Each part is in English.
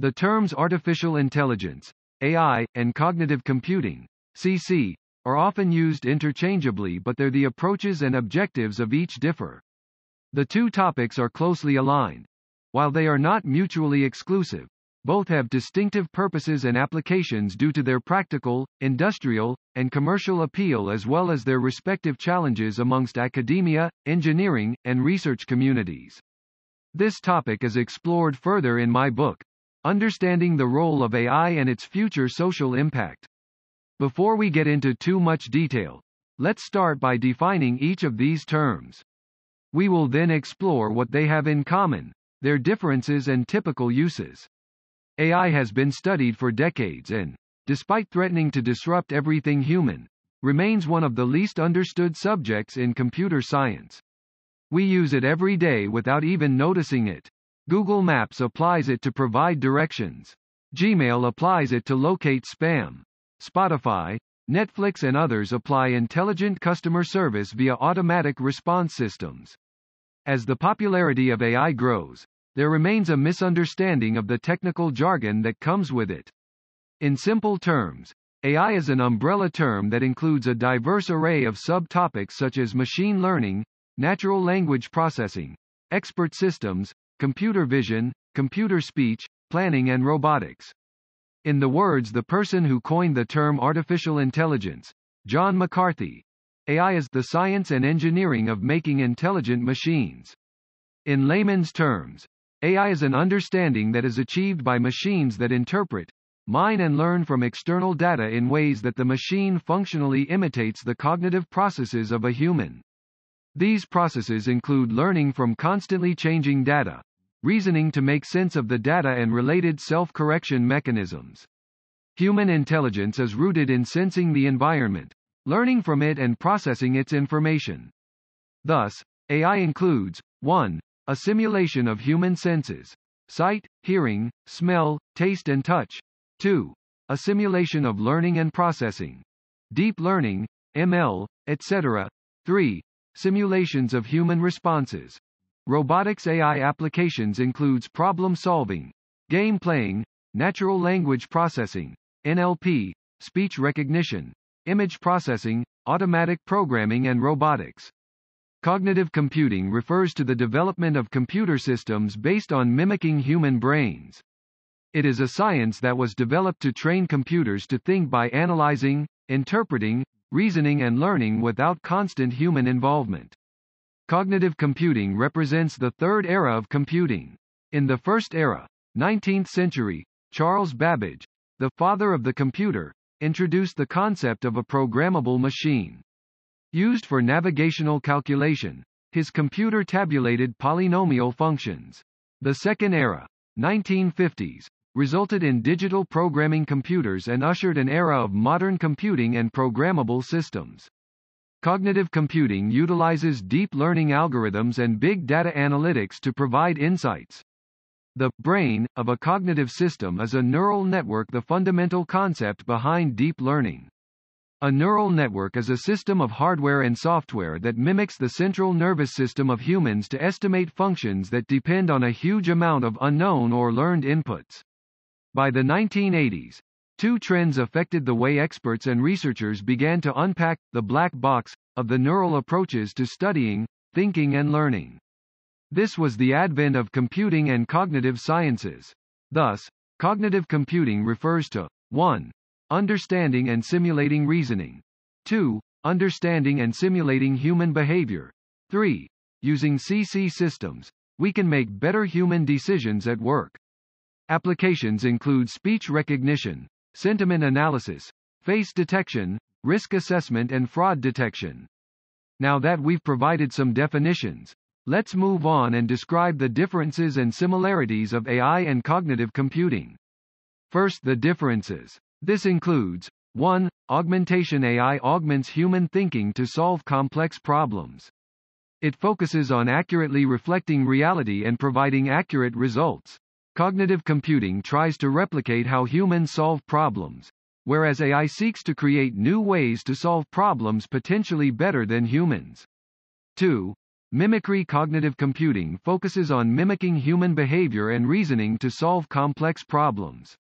The terms artificial intelligence, AI, and cognitive computing, CC, are often used interchangeably but they're the approaches and objectives of each differ. The two topics are closely aligned. While they are not mutually exclusive, both have distinctive purposes and applications due to their practical, industrial, and commercial appeal as well as their respective challenges amongst academia, engineering, and research communities. This topic is explored further in my book, Understanding the Role of AI and Its Future Social Impact. Before we get into too much detail, let's start by defining each of these terms. We will then explore what they have in common, their differences and typical uses. AI has been studied for decades and, despite threatening to disrupt everything human, remains one of the least understood subjects in computer science. We use it every day without even noticing it. Google Maps applies it to provide directions. Gmail applies it to locate spam. Spotify, Netflix and others apply intelligent customer service via automatic response systems. As the popularity of AI grows, there remains a misunderstanding of the technical jargon that comes with it. In simple terms, AI is an umbrella term that includes a diverse array of subtopics such as machine learning, natural language processing, expert systems, computer vision, computer speech, planning and robotics. In the words the person who coined the term artificial intelligence, John McCarthy, AI is the science and engineering of making intelligent machines. In layman's terms, AI is an understanding that is achieved by machines that interpret, mine and learn from external data in ways that the machine functionally imitates the cognitive processes of a human. These processes include learning from constantly changing data, reasoning to make sense of the data and related self-correction mechanisms. Human intelligence is rooted in sensing the environment, learning from it and processing its information. Thus, AI includes 1. A simulation of human senses. Sight, hearing, smell, taste and touch. 2. A simulation of learning and processing. Deep learning, ML, etc. 3. Simulations of human responses. Robotics AI applications includes problem solving, game playing, natural language processing, NLP, speech recognition, image processing, automatic programming and robotics. Cognitive computing refers to the development of computer systems based on mimicking human brains. It is a science that was developed to train computers to think by analyzing, interpreting, reasoning and learning without constant human involvement. Cognitive computing represents the third era of computing. In the first era, 19th century, Charles Babbage, the father of the computer, introduced the concept of a programmable machine. Used for navigational calculation, his computer tabulated polynomial functions. The second era, 1950s, resulted in digital programming computers and ushered an era of modern computing and programmable systems. Cognitive computing utilizes deep learning algorithms and big data analytics to provide insights. The brain of a cognitive system is a neural network, the fundamental concept behind deep learning. A neural network is a system of hardware and software that mimics the central nervous system of humans to estimate functions that depend on a huge amount of unknown or learned inputs. By the 1980s, Two trends affected the way experts and researchers began to unpack the black box of the neural approaches to studying, thinking and learning. This was the advent of computing and cognitive sciences. Thus, cognitive computing refers to 1. Understanding and simulating reasoning. 2. Understanding and simulating human behavior. 3. Using CC systems, we can make better human decisions at work. Applications include speech recognition, sentiment analysis, face detection, risk assessment and fraud detection. Now that we've provided some definitions, let's move on and describe the differences and similarities of AI and cognitive computing. First the differences. This includes 1. Augmentation AI augments human thinking to solve complex problems. It focuses on accurately reflecting reality and providing accurate results. Cognitive computing tries to replicate how humans solve problems, whereas AI seeks to create new ways to solve problems potentially better than humans. 2. Mimicry cognitive computing focuses on mimicking human behavior and reasoning to solve complex problems.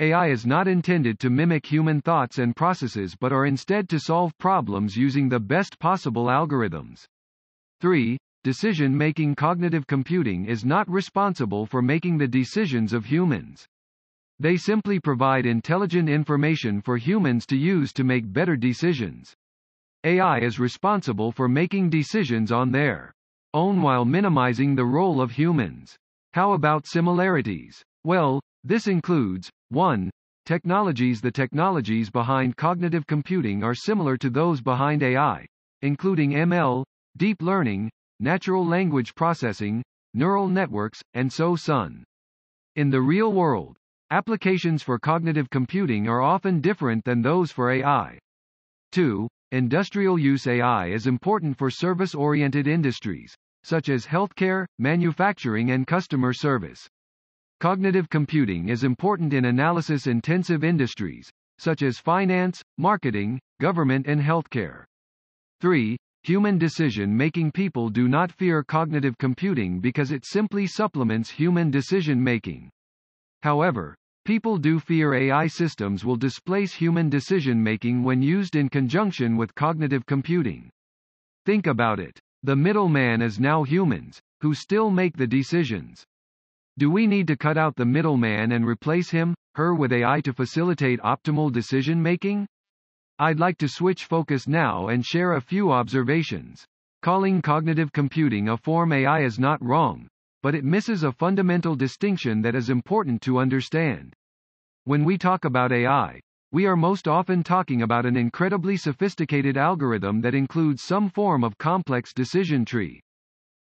AI is not intended to mimic human thoughts and processes but are instead to solve problems using the best possible algorithms. 3. Decision-making cognitive computing is not responsible for making the decisions of humans. They simply provide intelligent information for humans to use to make better decisions. AI is responsible for making decisions on their own while minimizing the role of humans. How about similarities? Well, this includes 1. Technologies The technologies behind cognitive computing are similar to those behind AI, including ML, deep learning, natural language processing, neural networks, and so on. In the real world, applications for cognitive computing are often different than those for AI. 2. Industrial use AI is important for service-oriented industries, such as healthcare, manufacturing and customer service. Cognitive computing is important in analysis-intensive industries, such as finance, marketing, government and healthcare. 3. Human decision-making People do not fear cognitive computing because it simply supplements human decision-making. However, People do fear AI systems will displace human decision-making when used in conjunction with cognitive computing. Think about it. The middleman is now humans, who still make the decisions. Do we need to cut out the middleman and replace him, her with AI to facilitate optimal decision-making? I'd like to switch focus now and share a few observations. Calling cognitive computing a form AI is not wrong, but it misses a fundamental distinction that is important to understand. When we talk about AI, we are most often talking about an incredibly sophisticated algorithm that includes some form of complex decision tree.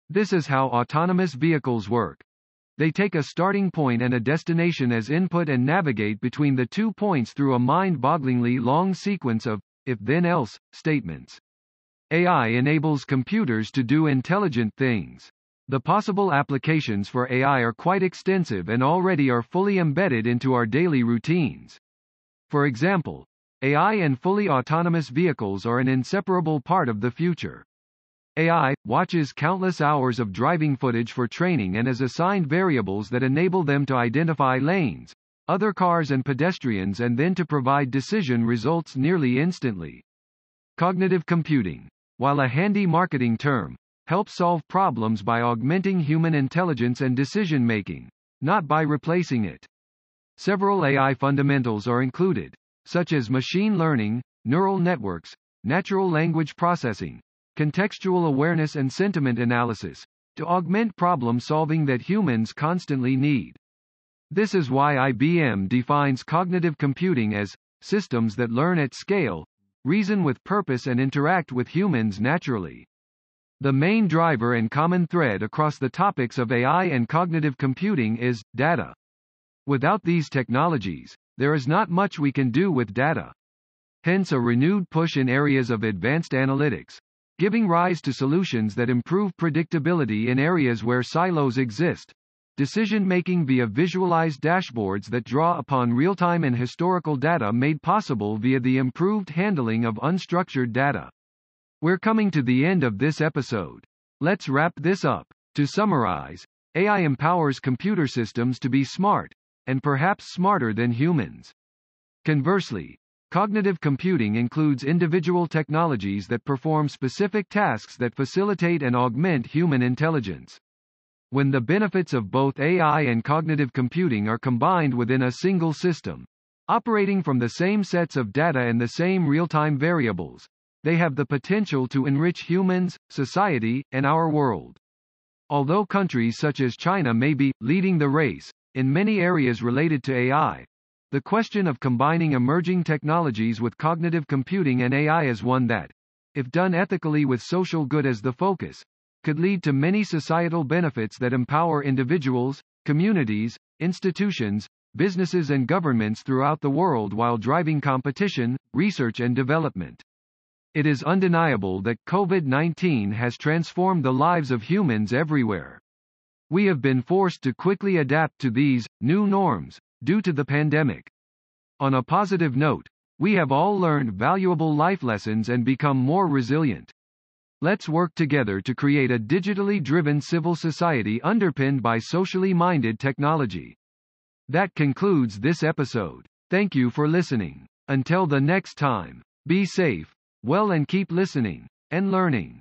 This is how autonomous vehicles work. They take a starting point and a destination as input and navigate between the two points through a mind-bogglingly long sequence of if-then-else statements. AI enables computers to do intelligent things. The possible applications for AI are quite extensive and already are fully embedded into our daily routines. For example, AI and fully autonomous vehicles are an inseparable part of the future. AI watches countless hours of driving footage for training and is assigned variables that enable them to identify lanes, other cars and pedestrians and then to provide decision results nearly instantly. Cognitive computing. While a handy marketing term, helps solve problems by augmenting human intelligence and decision-making, not by replacing it. Several AI fundamentals are included, such as machine learning, neural networks, natural language processing, contextual awareness and sentiment analysis, to augment problem solving that humans constantly need. This is why IBM defines cognitive computing as systems that learn at scale, reason with purpose and interact with humans naturally. The main driver and common thread across the topics of AI and cognitive computing is data. Without these technologies, there is not much we can do with data. Hence a renewed push in areas of advanced analytics, giving rise to solutions that improve predictability in areas where silos exist. Decision-making via visualized dashboards that draw upon real-time and historical data made possible via the improved handling of unstructured data. We're coming to the end of this episode. Let's wrap this up. To summarize, AI empowers computer systems to be smart, and perhaps smarter than humans. Conversely, cognitive computing includes individual technologies that perform specific tasks that facilitate and augment human intelligence. When the benefits of both AI and cognitive computing are combined within a single system, operating from the same sets of data and the same real-time variables, they have the potential to enrich humans, society, and our world. Although countries such as China may be leading the race in many areas related to AI, the question of combining emerging technologies with cognitive computing and AI is one that, if done ethically with social good as the focus, could lead to many societal benefits that empower individuals, communities, institutions, businesses and governments throughout the world while driving competition, research and development. It is undeniable that COVID-19 has transformed the lives of humans everywhere. We have been forced to quickly adapt to these new norms due to the pandemic. On a positive note, we have all learned valuable life lessons and become more resilient. Let's work together to create a digitally driven civil society underpinned by socially minded technology. That concludes this episode. Thank you for listening. Until the next time, be safe, well, and keep listening and learning.